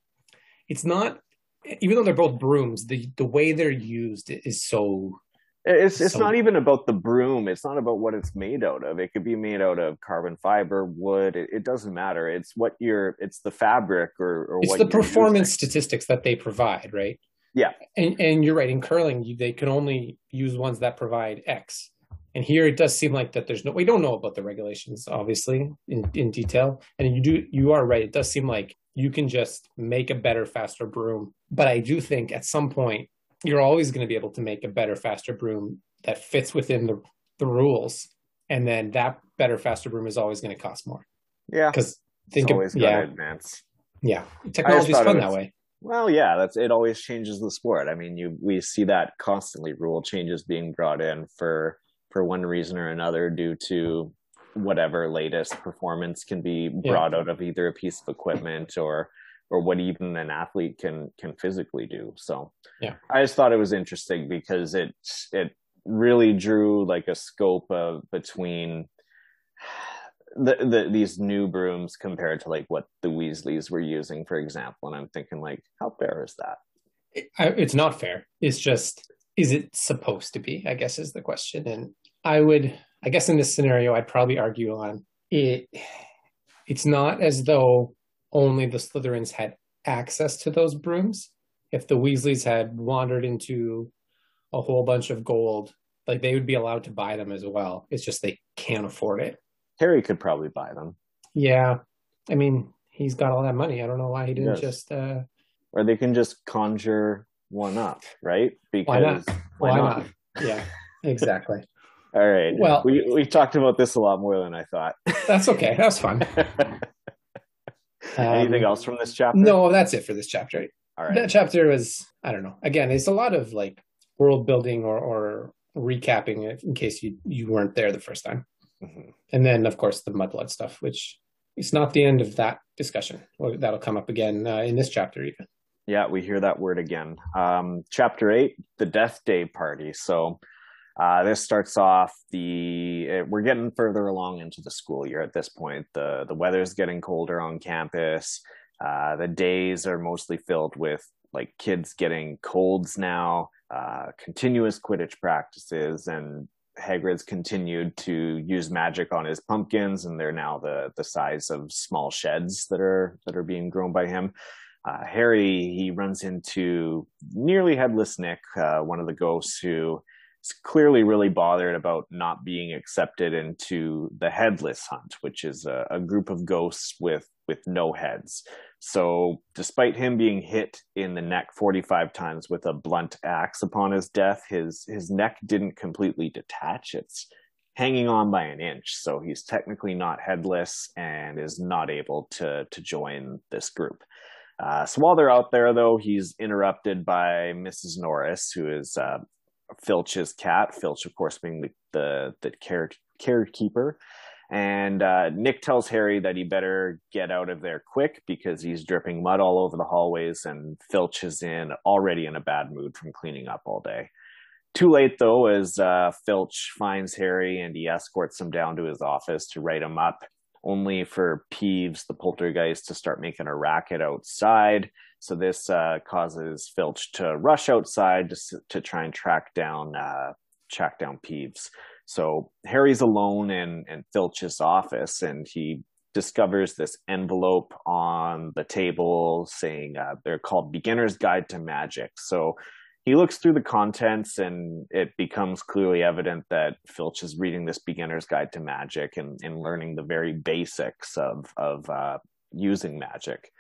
it's not even though they're both brooms, the the way they're used is so. It's it's so, not even about the broom. It's not about what it's made out of. It could be made out of carbon fiber, wood. It, it doesn't matter. It's what you're. It's the fabric or, or it's the performance using. statistics that they provide, right? Yeah, and and you're right. In curling, you, they can only use ones that provide X. And here it does seem like that there's no we don't know about the regulations obviously in, in detail. And you do you are right. It does seem like you can just make a better, faster broom. But I do think at some point you're always going to be able to make a better, faster broom that fits within the, the rules. And then that better, faster broom is always going to cost more. Yeah. Because think of, yeah. advance. Yeah. Technology is fun that way. Well, yeah, that's it. Always changes the sport. I mean, you we see that constantly. Rule changes being brought in for for one reason or another due to whatever latest performance can be brought yeah. out of either a piece of equipment or or what even an athlete can can physically do. So yeah, I just thought it was interesting because it it really drew like a scope of between the, the these new brooms compared to like what the Weasleys were using, for example. And I'm thinking like, how fair is that? It, it's not fair. It's just, is it supposed to be? I guess is the question. And I would, I guess in this scenario, I'd probably argue on it. It's not as though only the Slytherins had access to those brooms. If the Weasleys had wandered into a whole bunch of gold, like they would be allowed to buy them as well. It's just they can't afford it. Harry could probably buy them. Yeah. I mean, he's got all that money. I don't know why he didn't yes. just uh or they can just conjure one up, right? Because why not? Why, why not? not? Yeah, exactly. All right. Well, we we talked about this a lot more than I thought. that's okay. That's fun. (laughs) Anything um, else from this chapter? No, that's it for this chapter. All right. That chapter was I don't know. Again, it's a lot of like world building or or recapping it in case you you weren't there the first time. Mm-hmm. And then, of course, the mudblood stuff, which is not the end of that discussion. That'll come up again uh, in this chapter, even. Yeah, we hear that word again. Um, chapter eight, the Death Day party. So uh, this starts off the. Uh, we're getting further along into the school year at this point. the The weather's getting colder on campus. Uh, the days are mostly filled with like kids getting colds now, uh, continuous Quidditch practices, and Hagrid's continued to use magic on his pumpkins, and they're now the the size of small sheds that are that are being grown by him. Uh, Harry he runs into nearly headless Nick, uh, one of the ghosts who clearly really bothered about not being accepted into the Headless Hunt, which is a, a group of ghosts with with no heads. So, despite him being hit in the neck 45 times with a blunt axe upon his death, his his neck didn't completely detach. It's hanging on by an inch, so he's technically not headless and is not able to to join this group. Uh, so while they're out there, though, he's interrupted by Mrs. Norris, who is uh, Filch's cat. Filch, of course, being the the, the care carekeeper. And uh, Nick tells Harry that he better get out of there quick because he's dripping mud all over the hallways, and Filch is in already in a bad mood from cleaning up all day. Too late though, as uh, Filch finds Harry and he escorts him down to his office to write him up, only for Peeves, the poltergeist, to start making a racket outside. So this uh, causes Filch to rush outside to, to try and track down uh, track down Peeves. So Harry's alone in, in Filch's office and he discovers this envelope on the table saying uh, they're called Beginner's Guide to Magic. So he looks through the contents and it becomes clearly evident that Filch is reading this Beginner's Guide to Magic and, and learning the very basics of, of uh, using magic.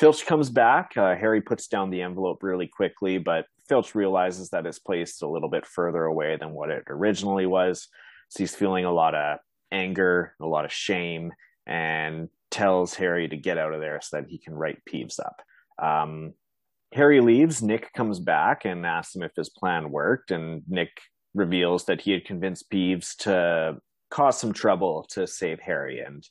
Filch comes back. Uh, Harry puts down the envelope really quickly, but Filch realizes that it's placed a little bit further away than what it originally was. So he's feeling a lot of anger, a lot of shame, and tells Harry to get out of there so that he can write Peeves up. Um, Harry leaves. Nick comes back and asks him if his plan worked, and Nick reveals that he had convinced Peeves to cause some trouble to save Harry and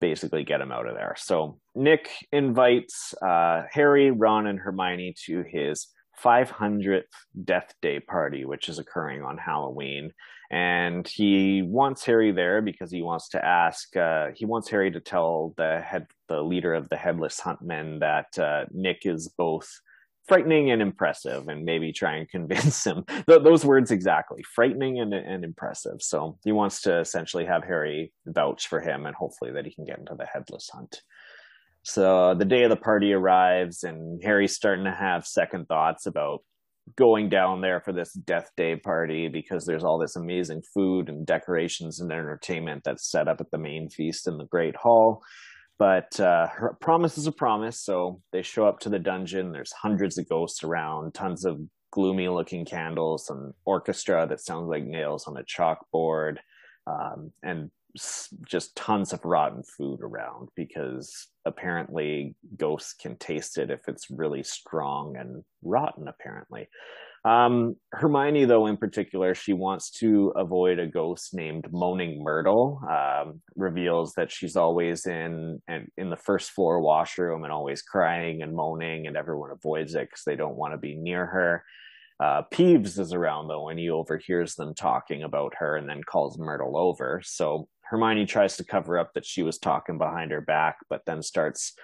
basically get him out of there. So Nick invites uh, Harry, Ron, and Hermione to his 500th death day party, which is occurring on Halloween. And he wants Harry there because he wants to ask, uh, he wants Harry to tell the head, the leader of the Headless Huntmen that uh, Nick is both frightening and impressive and maybe try and (laughs) convince him. Th- those words exactly frightening and, and impressive. So he wants to essentially have harry vouch for him and hopefully that he can get into the headless hunt. So the day of the party arrives, and Harry's starting to have second thoughts about going down there for this death day party because there's all this amazing food and decorations and entertainment that's set up at the main feast in the Great Hall. But uh, her promise is a promise, so they show up to the dungeon. There's hundreds of ghosts around, tons of gloomy looking candles, an orchestra that sounds like nails on a chalkboard, um, and just tons of rotten food around because apparently ghosts can taste it if it's really strong and rotten apparently um, hermione though in particular she wants to avoid a ghost named moaning myrtle um, reveals that she's always in and in the first floor washroom and always crying and moaning and everyone avoids it because they don't want to be near her uh, Peeves is around though, and he overhears them talking about her and then calls Myrtle over. So Hermione tries to cover up that she was talking behind her back, but then starts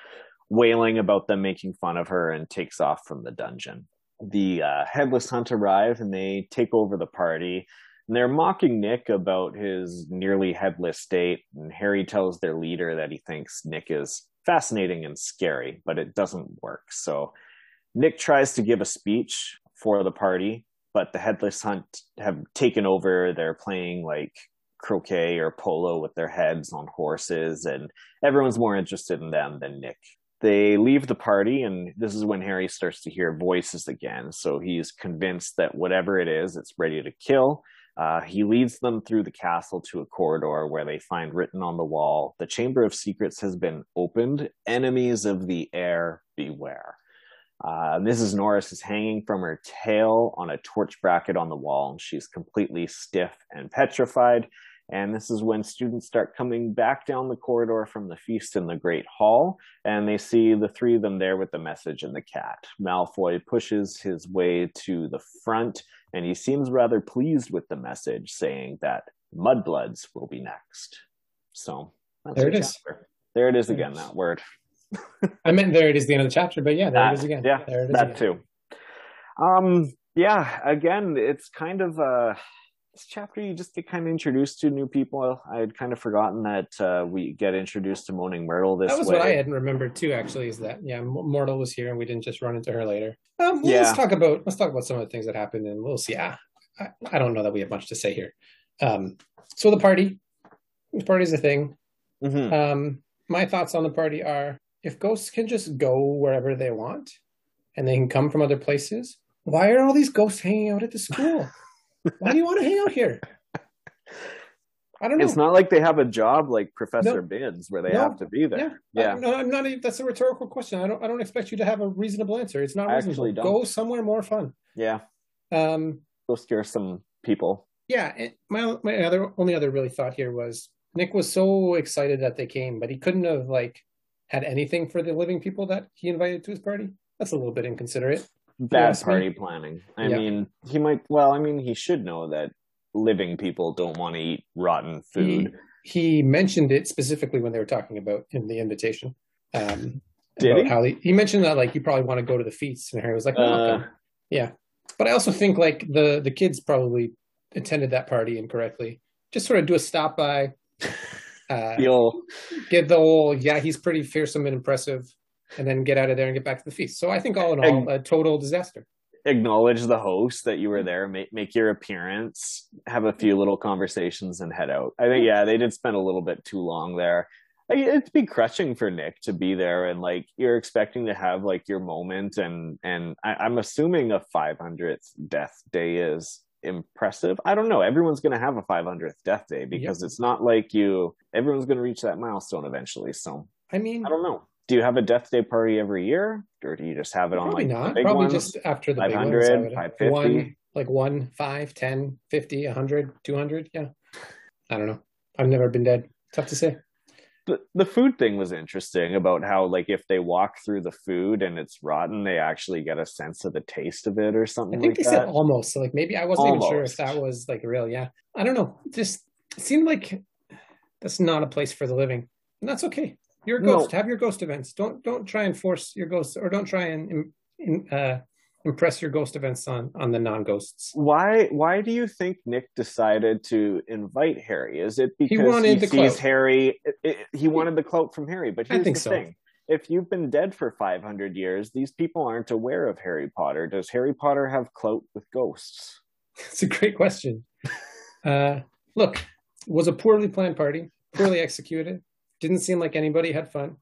wailing about them making fun of her and takes off from the dungeon. The uh, headless hunt arrive and they take over the party. And they're mocking Nick about his nearly headless state. And Harry tells their leader that he thinks Nick is fascinating and scary, but it doesn't work. So Nick tries to give a speech for the party, but the headless hunt have taken over. They're playing like croquet or polo with their heads on horses, and everyone's more interested in them than Nick. They leave the party, and this is when Harry starts to hear voices again. So he's convinced that whatever it is, it's ready to kill. Uh, he leads them through the castle to a corridor where they find written on the wall The Chamber of Secrets has been opened. Enemies of the heir, beware. Uh, Mrs. Norris is hanging from her tail on a torch bracket on the wall, and she's completely stiff and petrified. And this is when students start coming back down the corridor from the feast in the Great Hall, and they see the three of them there with the message and the cat. Malfoy pushes his way to the front, and he seems rather pleased with the message, saying that mudbloods will be next. So there it is. There it is again, that word. I meant there it is the end of the chapter, but yeah, there that, it is again. Yeah, there it is that again. too. Um, yeah, again, it's kind of uh this chapter you just get kind of introduced to new people. I had kind of forgotten that uh, we get introduced to Moaning Myrtle this That was way. what I hadn't remembered too. Actually, is that yeah, Myrtle was here and we didn't just run into her later. Um, yeah. Let's talk about let's talk about some of the things that happened and we'll see. Ah, I, I don't know that we have much to say here. Um, so the party, the party's a thing. Mm-hmm. Um, my thoughts on the party are: if ghosts can just go wherever they want, and they can come from other places, why are all these ghosts hanging out at the school? Why do you want to hang out here? I don't know. It's not like they have a job like Professor no. Binns where they no. have to be there. Yeah, yeah. I'm not. That's a rhetorical question. I don't. I don't expect you to have a reasonable answer. It's not I reasonable. Go somewhere more fun. Yeah. Um. Go scare some people. Yeah. my my other only other really thought here was Nick was so excited that they came, but he couldn't have like had anything for the living people that he invited to his party. That's a little bit inconsiderate bad party me. planning. I yeah. mean, he might. Well, I mean, he should know that living people don't want to eat rotten food. He, he mentioned it specifically when they were talking about in the invitation. Um, Did he? How he, he mentioned that like you probably want to go to the feasts, and Harry was like, oh, uh, okay. yeah. But I also think like the the kids probably attended that party incorrectly. Just sort of do a stop by. (laughs) Uh, You'll get the whole yeah, he's pretty fearsome and impressive and then get out of there and get back to the feast. So I think all in all, a total disaster. Acknowledge the host that you were mm-hmm. there, make make your appearance, have a few mm-hmm. little conversations, and head out. I think mm-hmm. yeah, they did spend a little bit too long there. It'd be crushing for Nick to be there and like you're expecting to have like your moment and and I, am assuming a 500th death day is impressive. I don't know. Everyone's going to have a 500th death day because yep. it's not like you. Everyone's going to reach that milestone eventually. So I mean, I don't know do you have a death day party every year? Or do you just have it on Probably like not. Probably ones? just after the 500 550 one, like 1 5 10 50 100 200 yeah. I don't know. I've never been dead. Tough to say. The, the food thing was interesting about how like if they walk through the food and it's rotten they actually get a sense of the taste of it or something i think like they that. said almost. So like maybe i wasn't almost. even sure if that was like real. Yeah. I don't know. Just seemed like that's not a place for the living. And that's okay you're ghost. No. Have your ghost events. Don't don't try and force your ghost, or don't try and uh, impress your ghost events on on the non ghosts. Why why do you think Nick decided to invite Harry? Is it because he, wanted he the sees clout. Harry? It, it, he wanted the clout from Harry, but here's the so. thing: if you've been dead for 500 years, these people aren't aware of Harry Potter. Does Harry Potter have clout with ghosts? It's a great question. uh, look, was a poorly planned party, poorly (laughs) executed. Didn't seem like anybody had fun.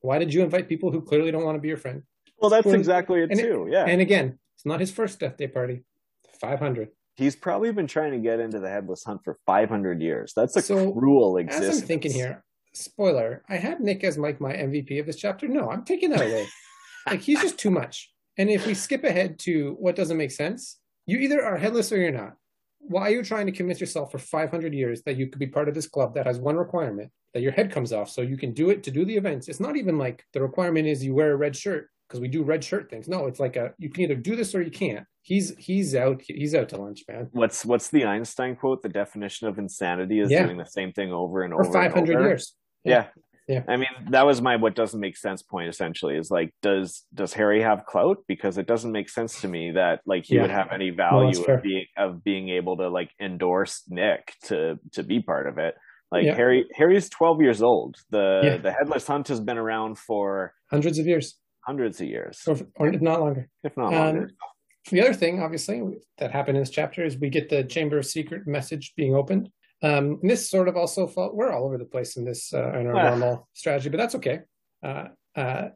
Why did you invite people who clearly don't want to be your friend? Well, that's exactly it too. It, yeah. And again, it's not his first death day party. 500. He's probably been trying to get into the headless hunt for 500 years. That's a so, cruel existence. As I'm thinking here, spoiler, I had Nick as Mike my MVP of this chapter. No, I'm taking that away. (laughs) like he's just too much. And if we skip ahead to what doesn't make sense, you either are headless or you're not. Why are you trying to convince yourself for 500 years that you could be part of this club that has one requirement that your head comes off so you can do it to do the events? It's not even like the requirement is you wear a red shirt because we do red shirt things. No, it's like a you can either do this or you can't. He's he's out he's out to lunch, man. What's what's the Einstein quote? The definition of insanity is yeah. doing the same thing over and over. For 500 years. Yeah. yeah. I mean, that was my what doesn't make sense point essentially is like, does does Harry have clout? Because it doesn't make sense to me that like he yeah. would have any value of being of being able to like endorse Nick to to be part of it. Like yeah. Harry Harry's twelve years old. The yeah. the headless hunt has been around for hundreds of years. Hundreds of years. Or, or if not longer. If not longer. Um, the other thing, obviously, that happened in this chapter is we get the Chamber of Secret message being opened. Um, and this sort of also fall, we're all over the place in this uh, in our ah. normal strategy, but that's okay. Uh, uh,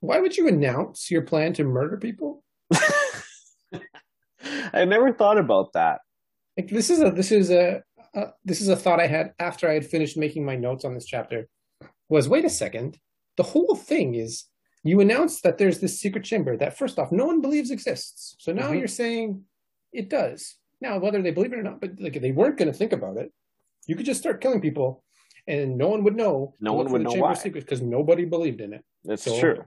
why would you announce your plan to murder people? (laughs) I never thought about that. Like this is a this is a this is a thought I had after I had finished making my notes on this chapter. Was wait a second, the whole thing is you announce that there's this secret chamber that first off no one believes exists. So now mm-hmm. you're saying it does. Now whether they believe it or not, but like they weren't going to think about it, you could just start killing people, and no one would know. No one would know why because nobody believed in it. That's so true.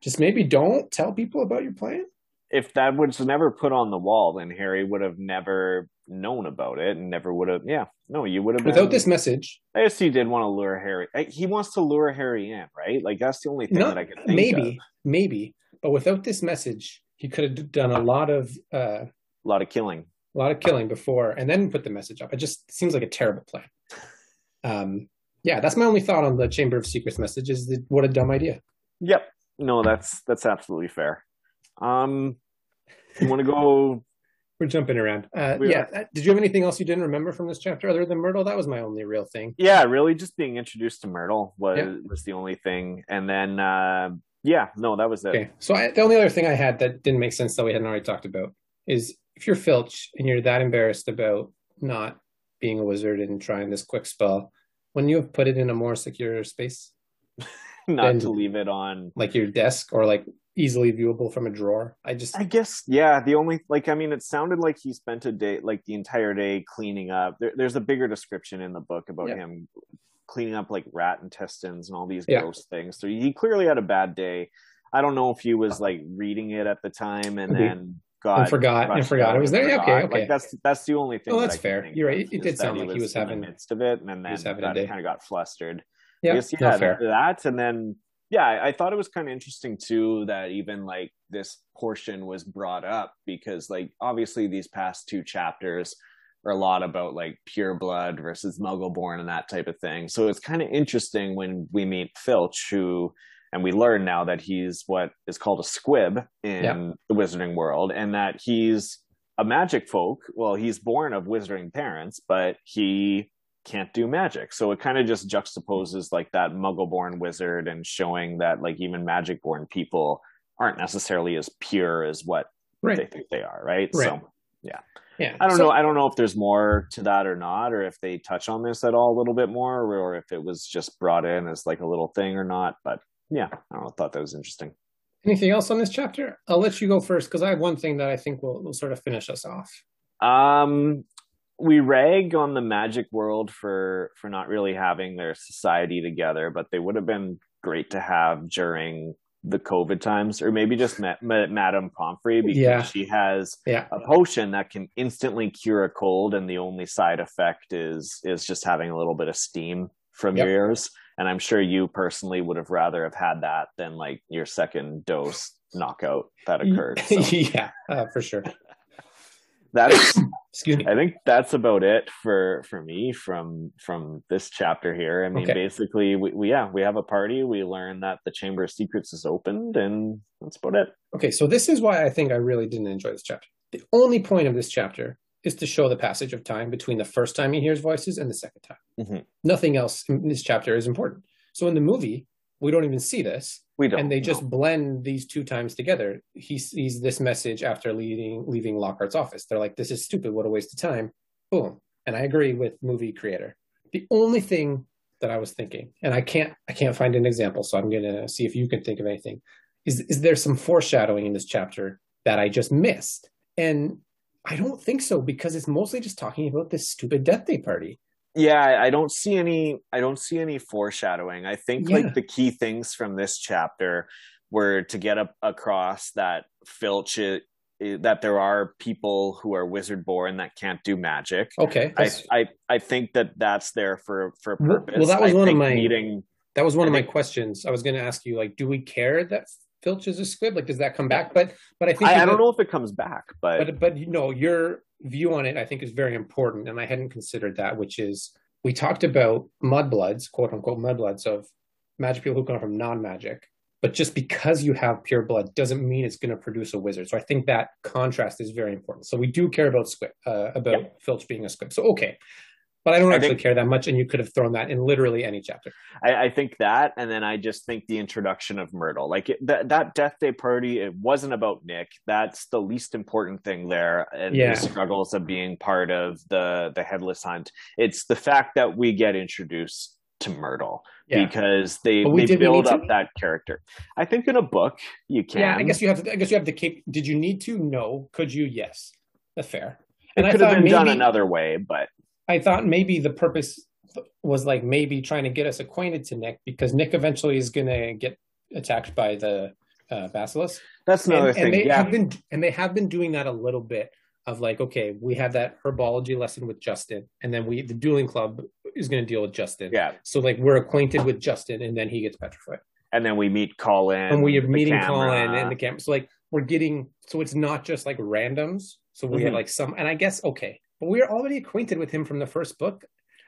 Just maybe don't tell people about your plan. If that was never put on the wall, then Harry would have never known about it and never would have. Yeah, no, you would have. Without this message, I guess he did want to lure Harry. He wants to lure Harry in, right? Like that's the only thing Not, that I could think maybe, of. maybe, but without this message, he could have done a lot of uh, a lot of killing a lot of killing before and then put the message up. It just seems like a terrible plan. Um, yeah, that's my only thought on the Chamber of Secrets message. Is that what a dumb idea. Yep. No, that's that's absolutely fair. Um, you want to go? (laughs) We're jumping around. Uh, we yeah. Are. Did you have anything else you didn't remember from this chapter other than Myrtle? That was my only real thing. Yeah, really, just being introduced to Myrtle was yeah. was the only thing, and then uh, yeah, no, that was it. Okay. So I, the only other thing I had that didn't make sense that we hadn't already talked about is if you're Filch and you're that embarrassed about not being a wizard and trying this quick spell, when you have put it in a more secure space, (laughs) not to leave it on like your desk or like easily viewable from a drawer. I just I guess yeah, the only like I mean it sounded like he spent a day like the entire day cleaning up. There, there's a bigger description in the book about yeah. him cleaning up like rat intestines and all these yeah. gross things. So he clearly had a bad day. I don't know if he was like reading it at the time and mm-hmm. then got and forgot and forgot it was there. Yeah, okay, okay. Like that's that's the only thing. Oh, that's that fair. You're right. It, did sound like he was having the midst of it, and then kind of got flustered. Yeah, guess, yeah, fair. that, and then yeah, I, I thought it was kind of interesting too that even like this portion was brought up because like obviously these past two chapters are a lot about like pure blood versus muggle born and that type of thing. So it's kind of interesting when we meet Filch, who and we learn now that he's what is called a squib in yeah. the wizarding world and that he's a magic folk well he's born of wizarding parents but he can't do magic so it kind of just juxtaposes like that muggle born wizard and showing that like even magic born people aren't necessarily as pure as what right. they think they are right, right. so yeah yeah i don't so, know i don't know if there's more to that or not or if they touch on this at all a little bit more or if it was just brought in as like a little thing or not but yeah, I know, thought that was interesting. Anything else on this chapter? I'll let you go first because I have one thing that I think will, will sort of finish us off. Um, we rag on the magic world for for not really having their society together, but they would have been great to have during the COVID times, or maybe just met, met Madame Pomfrey because yeah. she has yeah. a potion that can instantly cure a cold, and the only side effect is is just having a little bit of steam from yep. your ears and i'm sure you personally would have rather have had that than like your second dose knockout that occurred (laughs) so. yeah uh, for sure (laughs) that's excuse me. I think that's about it for for me from from this chapter here. I mean, Okay. basically, we, we yeah we have a party. We learn that the Chamber of Secrets is opened, and that's about it. Okay, so this is why I think I really didn't enjoy this chapter. The only point of this chapter is to show the passage of time between the first time he hears voices and the second time. Mhm. Nothing else in this chapter is important. So in the movie, we don't even see this, We don't, and they no. just blend these two times together. He sees this message after leaving leaving Lockhart's office. They're like, "This is stupid. What a waste of time." Boom. And I agree with movie creator. The only thing that I was thinking, and I can't I can't find an example, so I'm gonna see if you can think of anything. Is is there some foreshadowing in this chapter that I just missed? And I don't think so because it's mostly just talking about this stupid death day party. yeah I, don't see any i don't see any foreshadowing i think Yeah. like the key things from this chapter were to get up across that filch i- i- that there are people who are wizard born that can't do magic Okay, I, I i think that that's there for for purpose well, that was I one of my- meeting that was one I of my questions. I was going to ask you, like, do we care that Filch is a squib? Like, does that come back? But but I think I, I don't know if it comes back but, but but you know your view on it i think is very important and i hadn't considered that which is we talked about mudbloods quote unquote mudbloods of magic people who come from non-magic but just because you have pure blood doesn't mean it's going to produce a wizard. So i think that contrast is very important. So we do care about squib uh, about filch being a squib. So okay but i don't I actually think- care that much and you could have thrown that in literally any chapter I, I think that, and then I just think the introduction of Myrtle, like it, that that Death Day party, it wasn't about Nick. That's the least important thing there, and Yeah. the struggles of being part of the the headless hunt. It's the fact that we get introduced to Myrtle yeah because they they build up to? that character. I think in a book you can. yeah i guess you have to i guess you have to keep did you need to no could you yes that's fair it I could have been done another way, but I thought maybe the purpose was like maybe trying to get us acquainted to Nick because Nick eventually is going to get attacked by the uh, basilisk. that's another and, thing. and they yeah, have been and they have been doing that a little bit of like okay, we have that herbology lesson with Justin, and then we the dueling club is going to deal with Justin. yeah, So like we're acquainted with Justin, and then he gets petrified, and then we meet Colin, and we are meeting camera. Colin and the camera. So like we're getting so it's not just like randoms. So we have Mhm. like some, and I guess okay, we're already acquainted with him from the first book.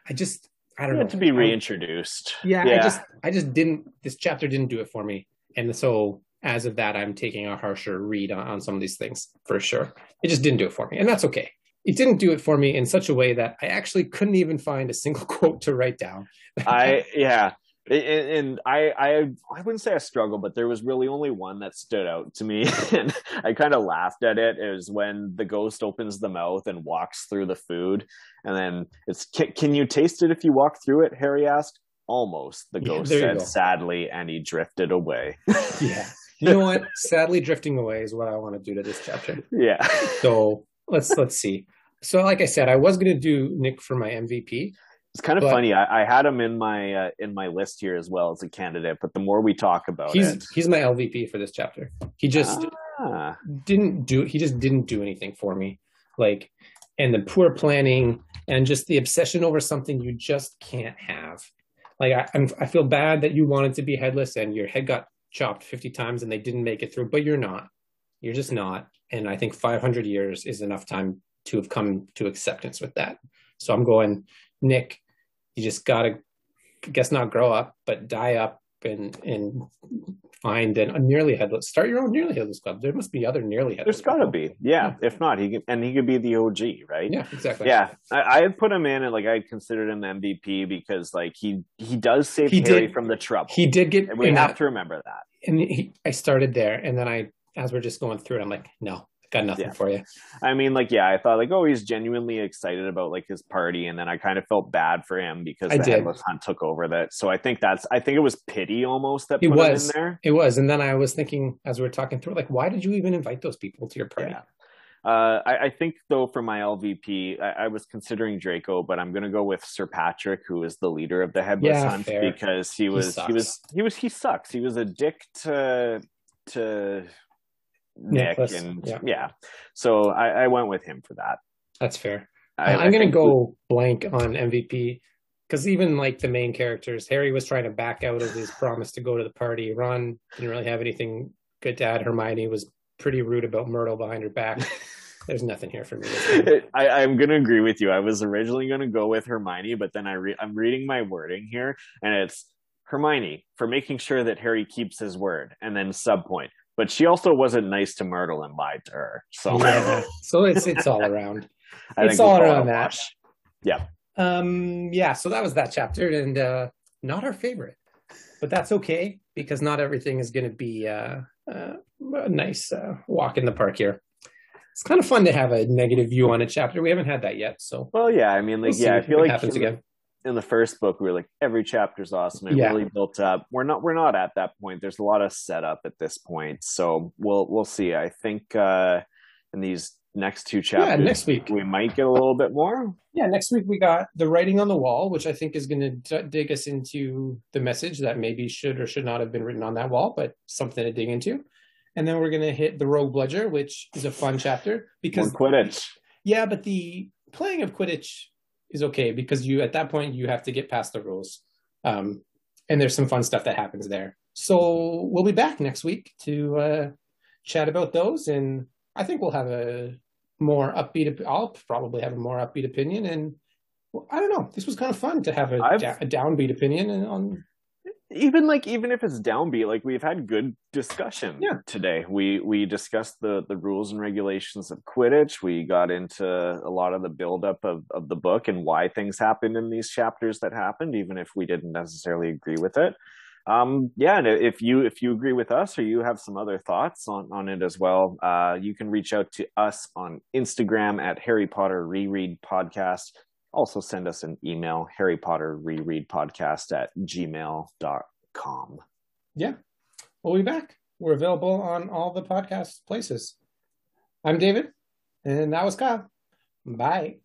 I just I don't Yeah, know to be reintroduced. yeah, I just I just didn't this chapter didn't do it for me. And so as of that, I'm taking a harsher read on, on some of these things for sure. It just didn't do it for me. And that's okay. It didn't do it for me in such a way that I actually couldn't even find a single (laughs) quote to write down. I yeah, and, and I I I wouldn't say I struggle, but there was really only one that stood out to me, (laughs) and I kind of laughed at it. It was when the ghost opens the mouth and walks through the food, and then it's can, can you taste it if you walk through it? Harry asked. Almost, the ghost you said sadly, and he drifted away. yeah. (laughs) You know what? Sadly drifting away is what I want to do to this chapter. yeah, So let's let's see. So like I said, I was gonna do Nick for my MVP. It's kind of But- funny. I, I had him in my uh, in my list here as well as a candidate, but the more we talk about He's it, he's my LVP for this chapter. He just ah, didn't do he just didn't do anything for me. Like and the poor planning and just the obsession over something you just can't have. Like I, I'm, I feel bad that you wanted to be headless and your head got chopped 50 times and they didn't make it through but you're not. You're just not. And i think 500 years is enough time to have come to acceptance with that. So i'm going nick you just gotta I guess not grow up but die up and and find an, a nearly headless start your own nearly headless club there must be other nearly headless there's got to be. Yeah, if not, he could, and he could be the OG, right? yeah exactly Yeah, I, I had put him in, and like I considered him MVP because like he he does save He Harry did- from the trouble. he did get and we have that- to remember that. and he, i started there and then i as we're just going through it i'm like no got nothing Yeah. for you I mean, like yeah, I thought like oh he's genuinely excited about like his party, and then I kind of felt bad for him because I the did. headless hunt took over that. So I think that's I think it was pity almost that It put was. him in there. it was and then i was thinking as we were talking through like why did you even invite those people to your party Yeah. Uh, I, I think though for my LVP, I, I was considering Draco, but I'm gonna go with Sir Patrick, who is the leader of the Headless Yeah, Hunt, fair. because he was he, was he was he sucks. He was a dick to to Nick, Nicholas, and yeah. yeah. So I, I went with him for that. that's fair I, am gonna think- go blank on mvp because even like the main characters harry was trying to back out of his promise to go to the party ron didn't really have anything good to add hermione was pretty rude about myrtle behind her back (laughs) there's nothing here for me. (laughs) I, am going to agree with you. I was originally going to go with Hermione, but then I re- I'm reading my wording here, and it's Hermione for making sure that Harry keeps his word, and then subpoint. But she also wasn't nice to Myrtle and lied to her. So yeah, (laughs) so it's it's all around. it's all around that. Yeah. Um. Yeah. So that was that chapter, and uh, not our favorite, but that's okay because not everything is going to be uh, uh, a nice uh, walk in the park here it's kind of fun to have a negative view on a chapter. We haven't had that yet, so. Well, yeah, I mean, like, we'll yeah, I feel like happens again. In the first book, we were like, every chapter's awesome. It yeah. really built up. We're not, we're not at that point. There's a lot of setup at this point, so we'll, we'll see. I think uh in these next two chapters, yeah, next week we might get a little bit more. Yeah, next week we got the writing on the wall, which I think is going to d- dig us into the message that maybe should or should not have been written on that wall, but something to dig into and then we're gonna hit the Rogue Bludger, which is a fun chapter because More Quidditch. Yeah, but the playing of Quidditch is okay because you at that point you have to get past the rules, um, and there's some fun stuff that happens there. So we'll be back next week to uh, chat about those, and I think we'll have a more upbeat. I'll probably have a more upbeat opinion, and I don't know. This was kind of fun to have a, a downbeat opinion on even like even if it's downbeat like we've had good discussion yeah. today. We we discussed the the rules and regulations of quidditch. We got into a lot of the buildup of, of the book and why things happened in these chapters that happened even if we didn't necessarily agree with it. Um yeah and if you if you agree with us or you have some other thoughts on on it as well uh you can reach out to us on instagram at harry potter reread podcast also send us an email, Harry Potter reread podcast at gmail.com. Yeah. We'll be back. We're available on all the podcast places. I'm David, and that was Kyle. Bye.